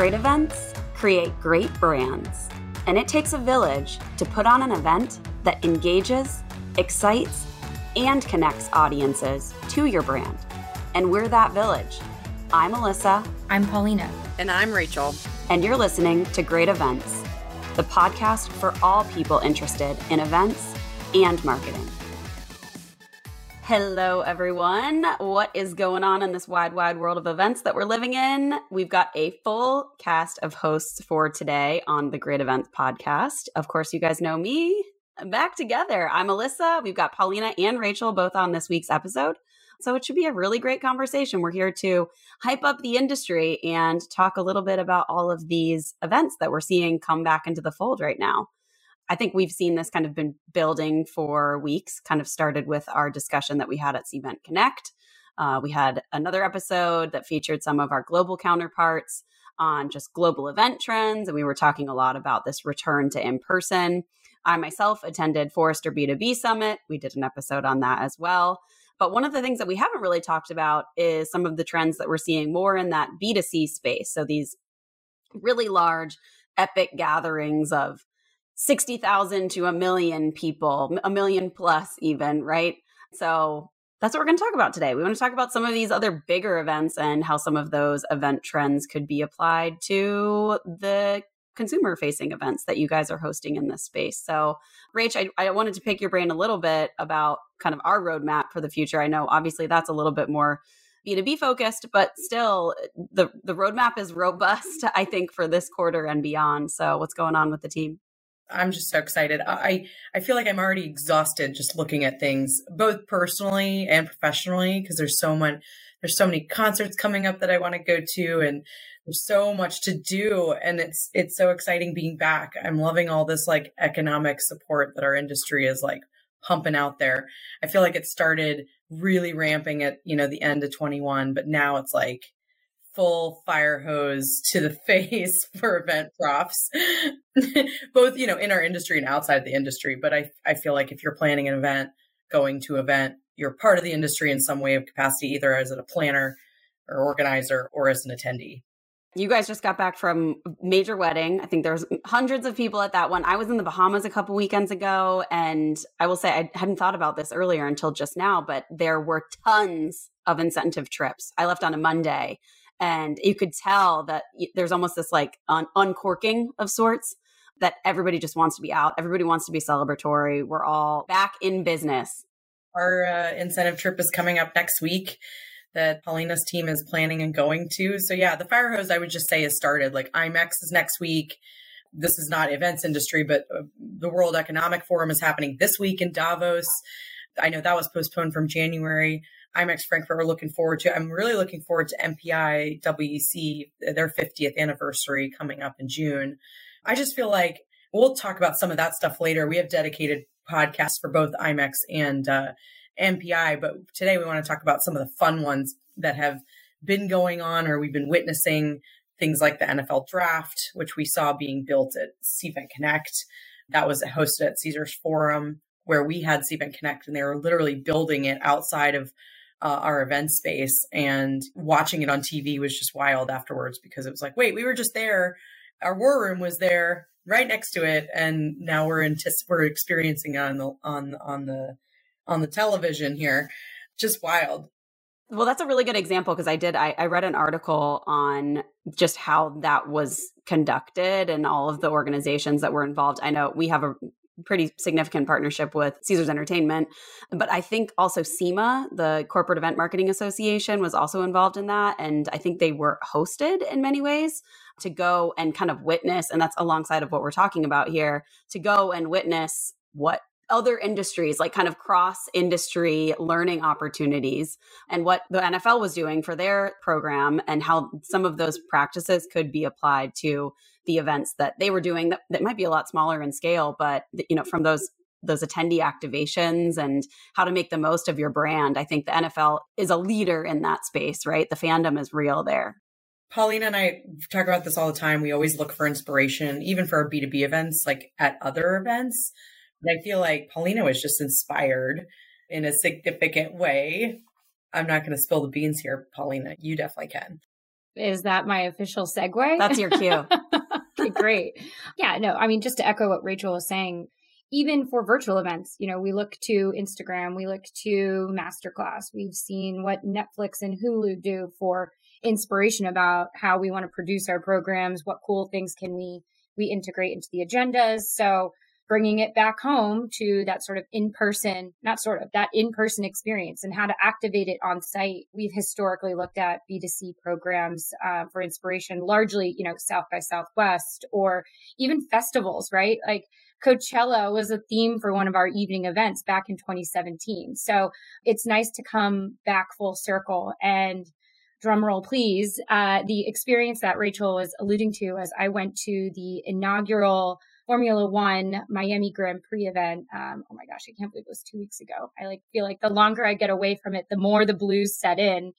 Great events create great brands, and it takes a village to put on an event that engages, excites, and connects audiences to your brand. And we're that village. I'm Alyssa. I'm Paulina. And I'm Rachel. And you're listening to Great Events, the podcast for all people interested in events and marketing. Hello, everyone. What is going on in this wide, wide world of events that we're living in? We've got a full cast of hosts for today on the Great Events podcast. Of course, you guys know me. back together. I'm Alyssa. We've got Paulina and Rachel both on this week's episode. So it should be a really great conversation. We're here to hype up the industry and talk a little bit about all of these events that we're seeing come back into the fold right now. I think we've seen this kind of been building for weeks, kind of started with our discussion that we had at Cvent Connect. Uh, we had another episode that featured some of our global counterparts on just global event trends. And we were talking a lot about this return to in person. I myself attended Forrester B2B Summit. We did an episode on that as well. But one of the things that we haven't really talked about is some of the trends that we're seeing more in that B2C space. So these really large, epic gatherings of 60,000 to a million people, a million plus even, right? So that's what we're going to talk about today. We want to talk about some of these other bigger events and how some of those event trends could be applied to the consumer facing events that you guys are hosting in this space. So, Rach, I, I, wanted to pick your brain a little bit about kind of our roadmap for the future. I know obviously that's a little bit more B2B focused, but still the, the roadmap is robust, I think, for this quarter and beyond. So, what's going on with the team? I'm just so excited. I I feel like I'm already exhausted just looking at things, both personally and professionally, because there's so much there's so many concerts coming up that I want to go to and there's so much to do and it's it's so exciting being back. I'm loving all this like economic support that our industry is like pumping out there. I feel like it started really ramping at, you know, the end of 21, but now it's like full fire hose to the face for event profs, both, you know, in our industry and outside the industry. But I, I feel like if you're planning an event, going to event, you're part of the industry in some way of capacity, either as a planner or organizer or as an attendee. You guys just got back from major wedding. I think there's hundreds of people at that one. I was in the Bahamas a couple weekends ago and I will say I hadn't thought about this earlier until just now, but there were tons of incentive trips. I left on a Monday and you could tell that there's almost this like un- uncorking of sorts that everybody just wants to be out everybody wants to be celebratory we're all back in business. Our uh, incentive trip is coming up next week that paulina's team is planning and going to. So yeah the fire hose i would just say has started. Like imex is next week. This is not events industry but uh, the world economic forum is happening this week in davos. I know that was postponed from january IMEX Frankfurt are looking forward to. I'm really looking forward to MPI WEC, their 50th anniversary coming up in June. I just feel like we'll talk about some of that stuff later. We have dedicated podcasts for both IMEX and uh, MPI, but today we want to talk about some of the fun ones that have been going on or we've been witnessing things like the NFL draft, which we saw being built at Cvent Connect. That was hosted at Caesars Forum, where we had Cvent Connect, and they were literally building it outside of uh, our event space and watching it on TV was just wild afterwards because it was like, wait, we were just there. Our war room was there right next to it. And now we're we're experiencing on the, on, on the, on the television here. Just wild. Well, that's a really good example because I did, I, I read an article on just how that was conducted and all of the organizations that were involved. I know we have a pretty significant partnership with Caesars Entertainment. But I think also CEMA, the Corporate Event Marketing Association, was also involved in that. And I think they were hosted in many ways to go and kind of witness, and that's alongside of what we're talking about here, to go and witness what other industries, like kind of cross industry learning opportunities, and what the NFL was doing for their program, and how some of those practices could be applied to the events that they were doing that, that might be a lot smaller in scale, but you know, from those those attendee activations and how to make the most of your brand. I think the NFL is a leader in that space, right? The fandom is real there. Paulina and I talk about this all the time. We always look for inspiration, even for our B2B events, like at other events. But I feel like Paulina was just inspired in a significant way. I'm not going to spill the beans here, Paulina. You definitely can. Is that my official segue? That's your cue. great. Yeah, no, I mean, just to echo what Rachel was saying, even for virtual events, you know, we look to Instagram, we look to Masterclass. We've seen what Netflix and Hulu do for inspiration about how we want to produce our programs, what cool things can we we integrate into the agendas. So bringing it back home to that sort of in person, not sort of that in person experience and how to activate it on site. We've historically looked at B2C programs uh, for inspiration, largely, you know, South by Southwest or even festivals, right? Like Coachella was a theme for one of our evening events back in 2017. So it's nice to come back full circle and drumroll please, uh, the experience that Rachel was alluding to as I went to the inaugural Formula One Miami Grand Prix event. Um, oh my gosh, I can't believe it was two weeks ago. I like feel like the longer I get away from it, the more the blues set in.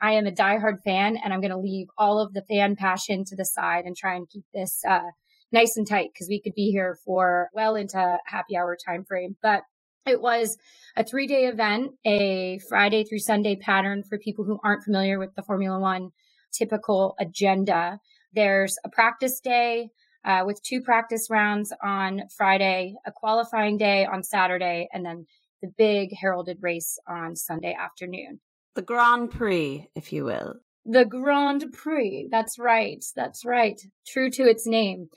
I am a diehard fan, and I'm going to leave all of the fan passion to the side and try and keep this uh, nice and tight because we could be here for well into happy hour time frame. But it was a three day event, a Friday through Sunday pattern for people who aren't familiar with the Formula One typical agenda. There's a practice day uh, with two practice rounds on Friday, a qualifying day on Saturday, and then the big heralded race on Sunday afternoon. The Grand Prix, if you will. The Grand Prix. That's right. That's right. True to its name.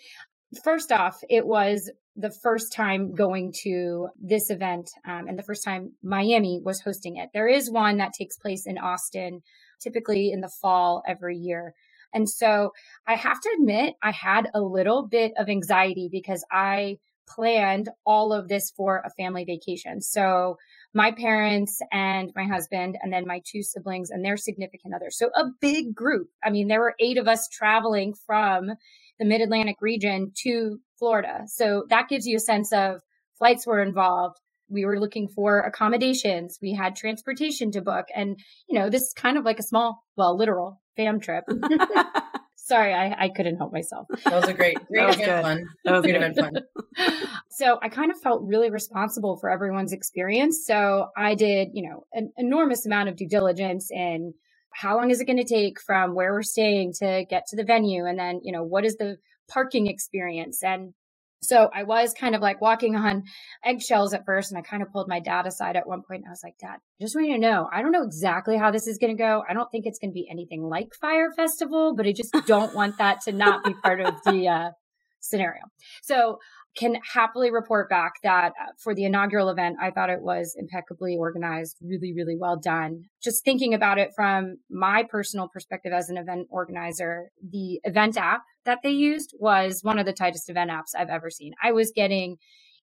First off, it was the first time going to this event um, and the first time Miami was hosting it. There is one that takes place in Austin, typically in the fall every year. And so I have to admit, I had a little bit of anxiety because I planned all of this for a family vacation. So my parents and my husband, and then my two siblings and their significant others. So a big group. I mean, there were eight of us traveling from the mid Atlantic region to Florida. So that gives you a sense of flights were involved. We were looking for accommodations. We had transportation to book. And, you know, this is kind of like a small, well, literal fam trip. Sorry, I, I couldn't help myself. That was a great, great event fun. That was great event fun. so I kind of felt really responsible for everyone's experience. So I did, you know, an enormous amount of due diligence in how long is it going to take from where we're staying to get to the venue? And then, you know, what is the parking experience? And so I was kind of like walking on eggshells at first, and I kind of pulled my dad aside at one point. And I was like, Dad, just want you to know, I don't know exactly how this is going to go. I don't think it's going to be anything like Fyre Festival, but I just don't want that to not be part of the uh, scenario. So can happily report back that uh, for the inaugural event, I thought it was impeccably organized, really, really well done. Just thinking about it from my personal perspective as an event organizer, the event app that they used was one of the tightest event apps I've ever seen. I was getting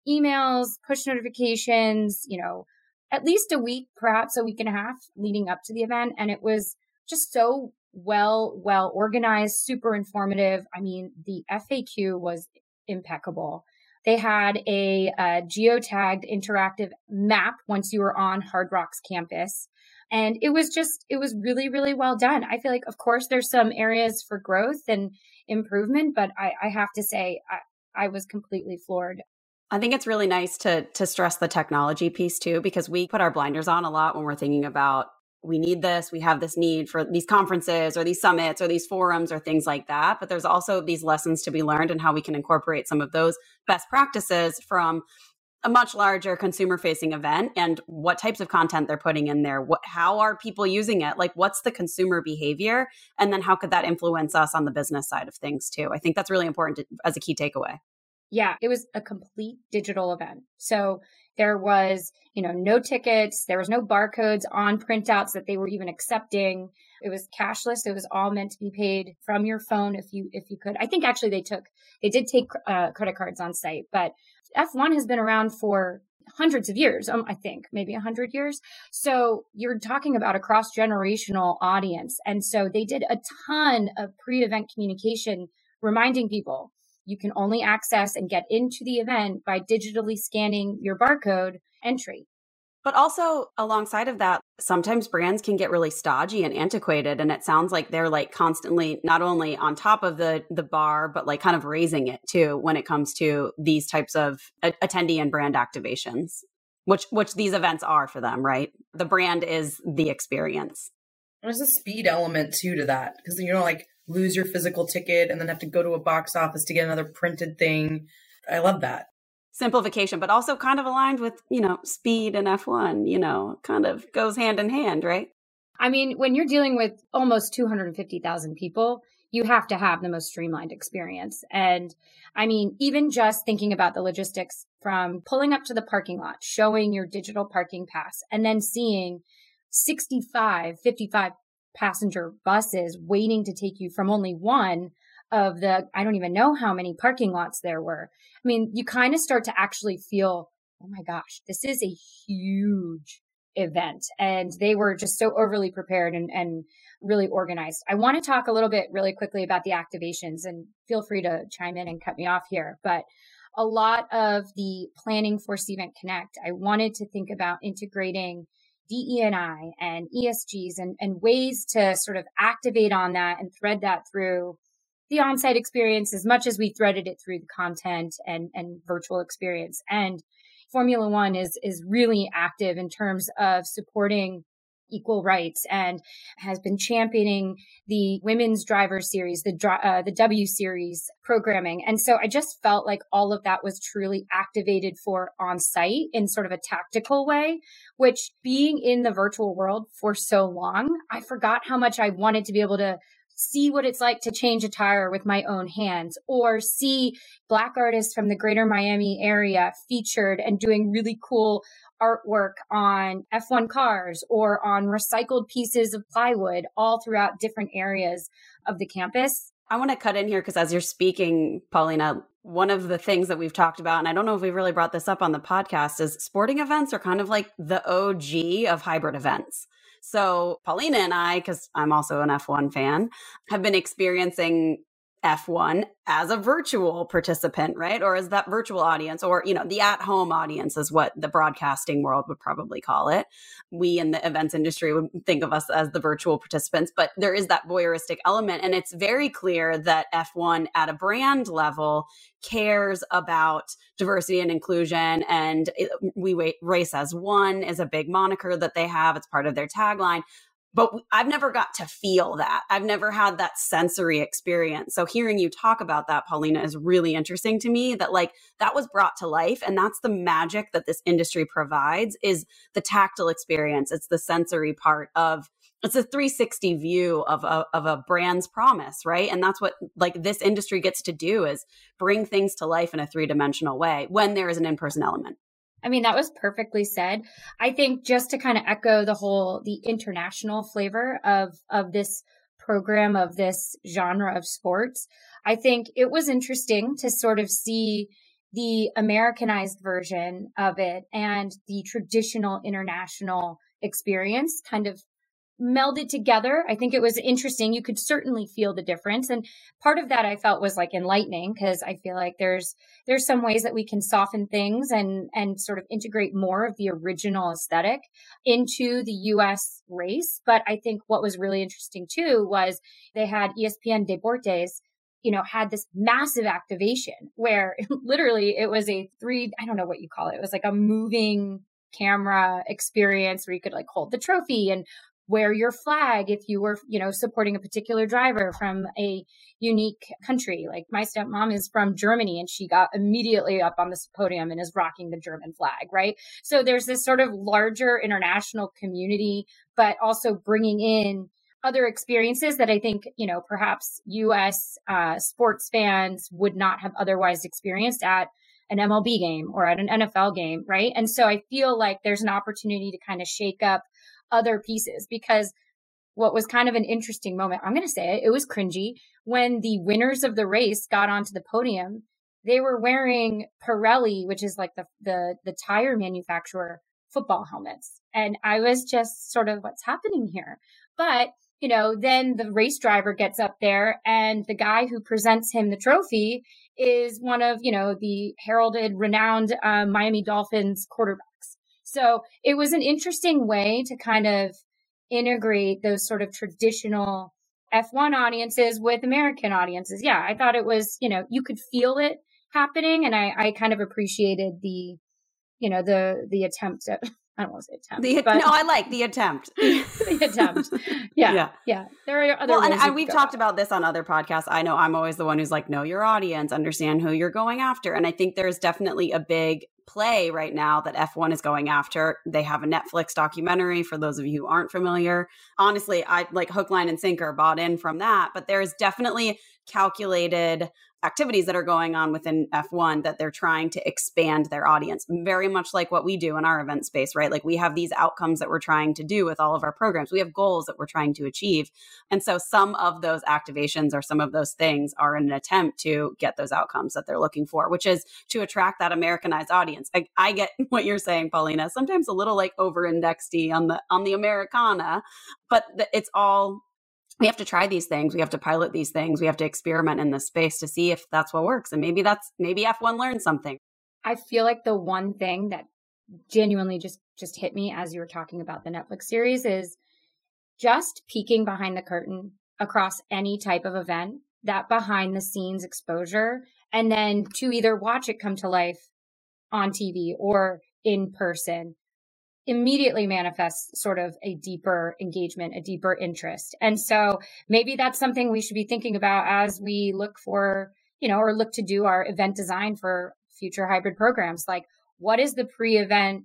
emails, push notifications, you know, at least a week, perhaps a week and a half leading up to the event. And it was just so well, well organized, super informative. I mean, the FAQ was impeccable. They had a, a geotagged interactive map once you were on Hard Rock's campus. And it was just, it was really, really well done. I feel like, of course, there's some areas for growth and improvement, but I, I have to say, I, I was completely floored. I think it's really nice to to stress the technology piece too, because we put our blinders on a lot when we're thinking about we need this, we have this need for these conferences or these summits or these forums or things like that. But there's also these lessons to be learned and how we can incorporate some of those best practices from a much larger consumer facing event and what types of content they're putting in there what how are people using it? Like what's the consumer behavior? And then how could that influence us on the business side of things too? I think that's really important to, as a key takeaway yeah it was a complete digital event so there was, you know, no tickets. There was no barcodes on printouts that they were even accepting. It was cashless. It was all meant to be paid from your phone if you if you could. I think actually they took they did take uh, credit cards on site, but F1 has been around for hundreds of years. Um, I think maybe a hundred years. So you're talking about a cross generational audience, and so they did a ton of pre event communication, reminding people you can only access and get into the event by digitally scanning your barcode entry. But also, alongside of that, sometimes brands can get really stodgy and antiquated. And it sounds like they're like constantly not only on top of the, the bar, but like kind of raising it too when it comes to these types of attendee and brand activations, which, which these events are for them, right? The brand is the experience. There's a speed element too to that because you know, like lose your physical ticket and then have to go to a box office to get another printed thing. I love that simplification, but also kind of aligned with you know speed and F one. You know, kind of goes hand in hand, right? I mean, when you're dealing with almost 250,000 people, you have to have the most streamlined experience. And I mean, even just thinking about the logistics from pulling up to the parking lot, showing your digital parking pass, and then seeing 65, 55 passenger buses waiting to take you from only one of the, I don't even know how many parking lots there were. I mean, you kind of start to actually feel, oh my gosh, this is a huge event. And they were just so overly prepared and, and really organized. I want to talk a little bit really quickly about the activations and feel free to chime in and cut me off here. But a lot of the planning for Cvent Connect, I wanted to think about integrating DEI and ESGs and, and ways to sort of activate on that and thread that through the on-site experience as much as we threaded it through the content and, and virtual experience. And Formula One is is really active in terms of supporting equal rights and has been championing the women's driver series, the uh, the W series programming. And so I just felt like all of that was truly activated for on site in sort of a tactical way, which being in the virtual world for so long, I forgot how much I wanted to be able to see what it's like to change a tire with my own hands or see black artists from the greater Miami area featured and doing really cool artwork on F1 cars or on recycled pieces of plywood all throughout different areas of the campus. I want to cut in here because as you're speaking, Paulina, one of the things that we've talked about, and I don't know if we've really brought this up on the podcast, is sporting events are kind of like the OG of hybrid events. So Paulina and I, because I'm also an F1 fan, have been experiencing F1 as a virtual participant, right? Or as that virtual audience, or, you know, the at home audience is what the broadcasting world would probably call it. We in the events industry would think of us as the virtual participants, but there is that voyeuristic element. And it's very clear that F1 at a brand level cares about diversity and inclusion. And we race as one is a big moniker that they have. It's part of their tagline but I've never got to feel that. I've never had that sensory experience. So hearing you talk about that, Paulina, is really interesting to me that like that was brought to life. And that's the magic that this industry provides is the tactile experience. It's the sensory part of it's a 360 view of a, of a brand's promise, right? And that's what like this industry gets to do is bring things to life in a three dimensional way when there is an in-person element. I mean, that was perfectly said. I think just to kind of echo the whole, the international flavor of, of this program of this genre of sports, I think it was interesting to sort of see the Americanized version of it and the traditional international experience kind of melded together. I think it was interesting. You could certainly feel the difference. And part of that I felt was like enlightening because I feel like there's, there's some ways that we can soften things and, and sort of integrate more of the original aesthetic into the US race. But I think what was really interesting too was they had ESPN Deportes you know, had this massive activation where literally it was a three, I don't know what you call it. It was like a moving camera experience where you could like hold the trophy and wear your flag if you were, you know, supporting a particular driver from a unique country. Like my stepmom is from Germany and she got immediately up on this podium and is rocking the German flag, right? So there's this sort of larger international community, but also bringing in other experiences that I think, you know, perhaps US uh, sports fans would not have otherwise experienced at an MLB game or at an NFL game, right? And so I feel like there's an opportunity to kind of shake up other pieces because what was kind of an interesting moment, I'm going to say it, it was cringy when the winners of the race got onto the podium. They were wearing Pirelli, which is like the, the, the tire manufacturer football helmets. And I was just sort of what's happening here. But, you know, then the race driver gets up there and the guy who presents him the trophy is one of, you know, the heralded, renowned uh, Miami Dolphins quarterback so it was an interesting way to kind of integrate those sort of traditional F1 audiences with American audiences. Yeah, I thought it was, you know, you could feel it happening and I, I kind of appreciated the, you know, the, the attempt at I don't want to say attempt. The, but no, I like the attempt. the attempt. Yeah, yeah. Yeah. There are other well, and, and we've talked about about this on other podcasts. I know I'm always the one who's like, know your audience, understand who you're going after. And I think there's definitely a big play right now that F1 is going after. They have a Netflix documentary for those of you who aren't familiar. Honestly, I like hook, line, and sinker bought in from that, but there's definitely calculated activities that are going on within F1 that they're trying to expand their audience, very much like what we do in our event space, right? Like we have these outcomes that we're trying to do with all of our programs. We have goals that we're trying to achieve. And so some of those activations or some of those things are an attempt to get those outcomes that they're looking for, which is to attract that Americanized audience. I, I get what you're saying, Paulina, sometimes a little like over indexed on the on the Americana, but the, it's all we have to try these things. We have to pilot these things. We have to experiment in this space to see if that's what works. And maybe that's maybe f1 learned something. I feel like the one thing that genuinely just just hit me as you were talking about the Netflix series is just peeking behind the curtain across any type of event, that behind the scenes exposure, and then to either watch it come to life on TV or in person immediately manifests sort of a deeper engagement, a deeper interest. And so maybe that's something we should be thinking about as we look for, you know, or look to do our event design for future hybrid programs. Like, what is the pre event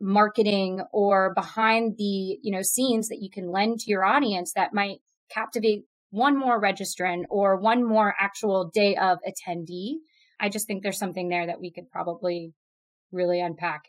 marketing or behind the, you know, scenes that you can lend to your audience that might captivate one more registrant or one more actual day of attendee? I just think there's something there that we could probably really unpack.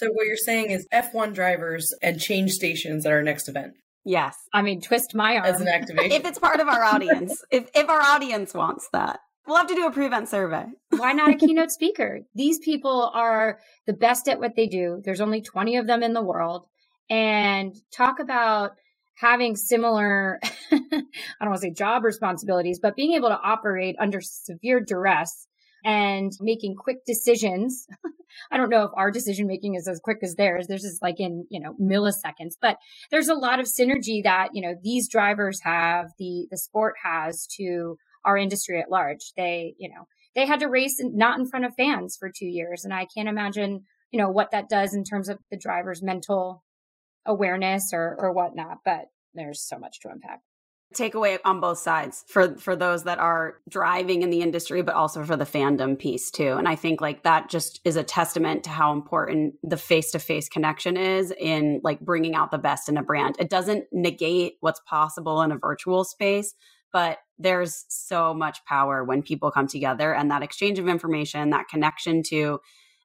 So what you're saying is F1 drivers and change stations at our next event yes I mean, twist my arm. as an activation. if it's part of our audience if if our audience wants that we'll have to do a pre-event survey Why not a keynote speaker? These people are the best at what they do. There's only 20 of them in the world. And talk about having similar, I don't want to say job responsibilities, but being able to operate under severe duress and making quick decisions. I don't know if our decision making is as quick as theirs. Theirs is like in, you know, milliseconds, but there's a lot of synergy that, you know, these drivers have, the, the sport has to our industry at large. They, you know, they had to race not in front of fans for two years. And I can't imagine, you know, what that does in terms of the driver's mental awareness or, or whatnot, but there's so much to unpack. Takeaway on both sides for for those that are driving in the industry but also for the fandom piece too. And i think like that just is a testament to how important the face-to-face connection is in like bringing out the best in a brand. It doesn't negate what's possible in a virtual space but there's so much power when people come together and that exchange of information that connection to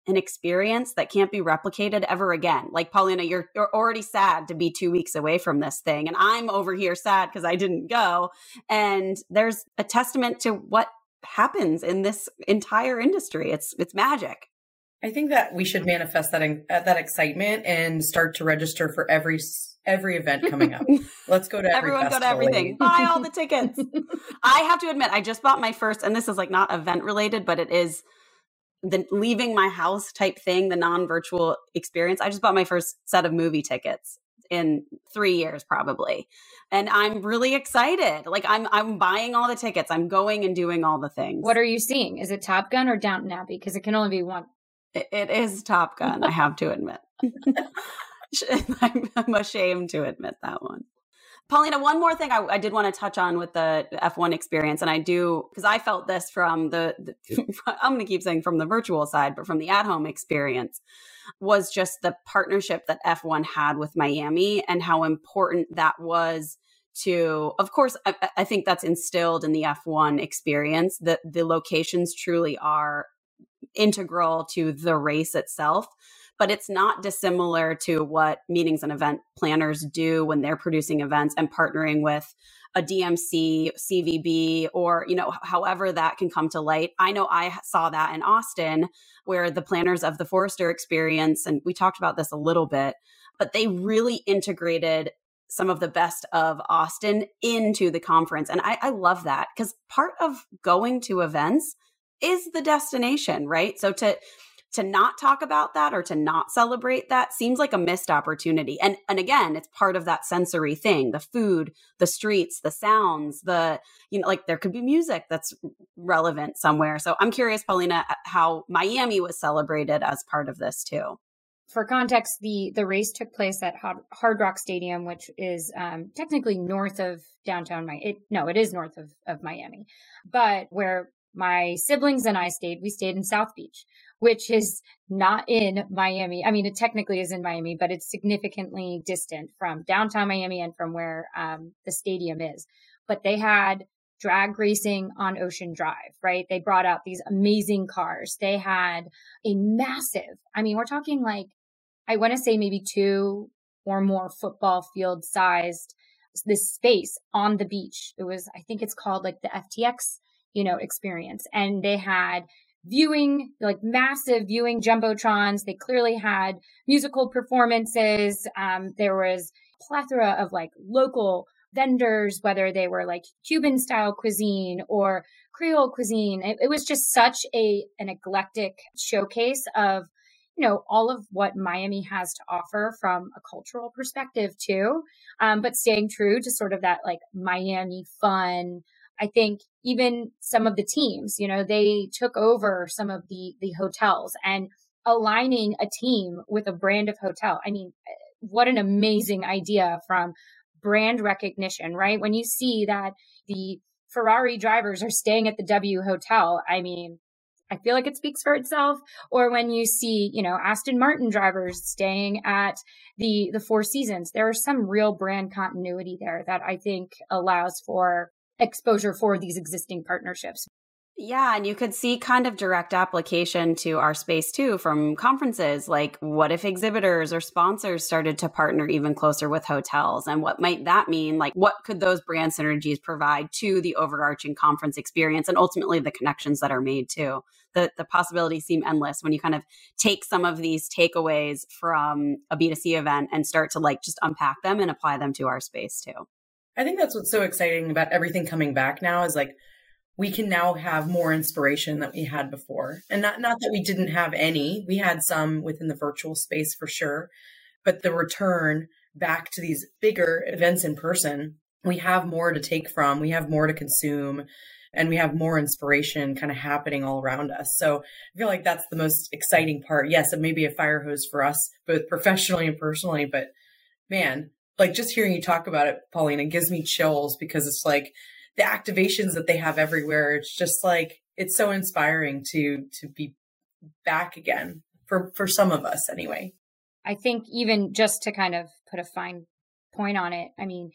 an experience that can't be replicated ever again. Like Paulina, you're you're already sad to be 2 weeks away from this thing and I'm over here sad cuz I didn't go and there's a testament to what happens in this entire industry. It's it's magic. I think that we should manifest that uh, that excitement and start to register for every every event coming up. Let's go to every Everyone go to everything. Buy all the tickets. I have to admit, I just bought my first, and this is like not event related, but it is the leaving my house type thing, the non virtual experience. I just bought my first set of movie tickets in three years probably and i'm really excited like i'm i'm buying all the tickets i'm going and doing all the things What are you seeing? Is it Top Gun or Downton Abbey? Because it can only be one. It- it is top gun i have to admit I'm, I'm ashamed to admit that one Paulina, one more thing I, I did want to touch on with the F1 experience, and I do because I felt this from the, the I'm going to keep saying from the virtual side, but from the at home experience, was just the partnership that F1 had with Miami and how important that was to, of course, I, I think that's instilled in the F1 experience that the locations truly are integral to the race itself but it's not dissimilar to what meetings and event planners do when they're producing events and partnering with a DMC, CVB, or you know, however that can come to light. I know I saw that in Austin, where the planners of the Forrester experience, and we talked about this a little bit, but they really integrated some of the best of Austin into the conference. And I, I love that because part of going to events is the destination, right? So to to not talk about that or to not celebrate that seems like a missed opportunity. And and again, it's part of that sensory thing, the food, the streets, the sounds, the you know like there could be music that's relevant somewhere. So I'm curious Paulina how Miami was celebrated as part of this too. for context, the the race took place at Hard Rock Stadium, which is um, technically north of downtown Miami. It, no, it is north of, of Miami, but where my siblings and I stayed, we stayed in South Beach, which is not in Miami. I mean, it technically is in Miami, but it's significantly distant from downtown Miami and from where um, the stadium is. But they had drag racing on Ocean Drive, right? They brought out these amazing cars. They had a massive, I mean, we're talking like, I want to say maybe two or more football field sized this space on the beach. It was, I think it's called like the FTX, you know, experience. And they had viewing, like massive viewing jumbotrons. They clearly had musical performances. Um, there was plethora of like local vendors, whether they were like Cuban style cuisine or Creole cuisine. It, it, was just such a an eclectic showcase of you know all of what Miami has to offer from a cultural perspective too, um, but staying true to sort of that like Miami fun. I think even some of the teams, you know, they took over some of the the hotels and aligning a team with a brand of hotel. I mean, what an amazing idea from brand recognition, right? When you see that the Ferrari drivers are staying at the W Hotel, I mean, I feel like it speaks for itself. Or when you see, you know, Aston Martin drivers staying at the the Four Seasons, there is some real brand continuity there that I think allows for exposure for these existing partnerships. Yeah, and you could see kind of direct application to our space too from conferences. Like, what if exhibitors or sponsors started to partner even closer with hotels? And what might that mean? Like, what could those brand synergies provide to the overarching conference experience and ultimately the connections that are made too? The, the possibilities seem endless when you kind of take some of these takeaways from a B2C event and start to like just unpack them and apply them to our space too. I think that's what's so exciting about everything coming back now is like, we can now have more inspiration that we had before. And not, not that we didn't have any, we had some within the virtual space for sure, but the return back to these bigger events in person, we have more to take from, we have more to consume, and we have more inspiration kind of happening all around us. So I feel like that's the most exciting part. Yes, it may be a fire hose for us, both professionally and personally, but man, like just hearing you talk about it, Pauline, it gives me chills because it's like the activations that they have everywhere. It's just like it's so inspiring to to be back again for for some of us anyway. I think even just to kind of put a fine point on it, I mean,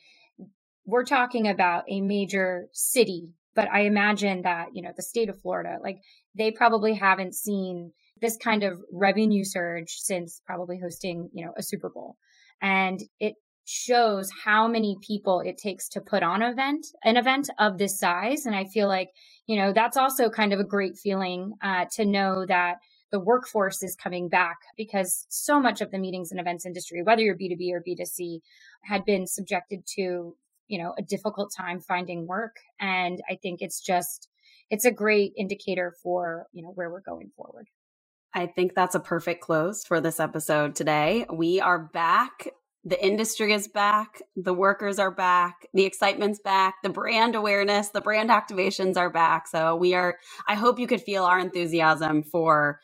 we're talking about a major city, but I imagine that, you know, the state of Florida, like they probably haven't seen this kind of revenue surge since probably hosting, you know, a Super Bowl. And it shows how many people it takes to put on an event, an event of this size. And I feel like, you know, that's also kind of a great feeling uh, to know that the workforce is coming back because so much of the meetings and events industry, whether you're B2B or B2C, had been subjected to, you know, a difficult time finding work. And I think it's just, it's a great indicator for, you know, where we're going forward. I think that's a perfect close for this episode today. We are back the industry is back, the workers are back, the excitement's back, the brand awareness, the brand activations are back. So we are, I hope you could feel our enthusiasm for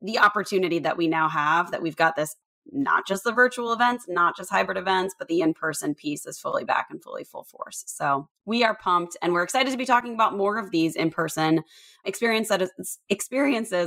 the opportunity that we now have, that we've got this not just the virtual events, not just hybrid events, but the in person piece is fully back and fully full force. So we are pumped and we're excited to be talking about more of these in person experiences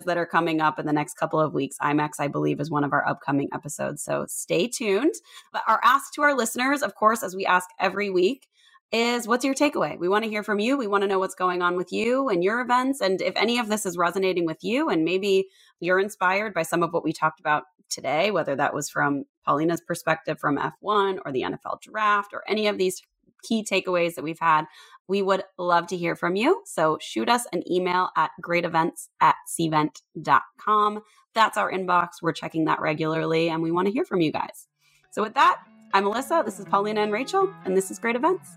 that are coming up in the next couple of weeks. IMEX, I believe, is one of our upcoming episodes. So stay tuned. But our ask to our listeners, of course, as we ask every week, is what's your takeaway? We want to hear from you. We want to know what's going on with you and your events. And if any of this is resonating with you, and maybe you're inspired by some of what we talked about today, whether that was from Paulina's perspective from F1 or the NFL draft or any of these key takeaways that we've had, we would love to hear from you. So shoot us an email at greatevents at cvent.com. That's our inbox. We're checking that regularly and we want to hear from you guys. So with that, I'm Alyssa. This is Paulina and Rachel, and this is Great Events.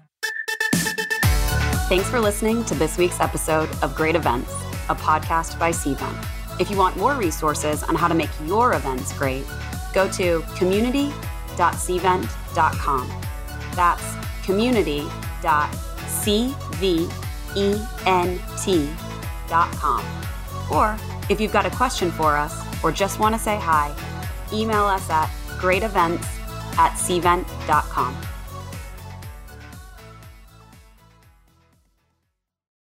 Thanks for listening to this week's episode of Great Events, a podcast by CVent. If you want more resources on how to make your events great, go to community.cvent.com. That's community.cvent.com. Or if you've got a question for us or just want to say hi, email us at greatevents at cvent.com.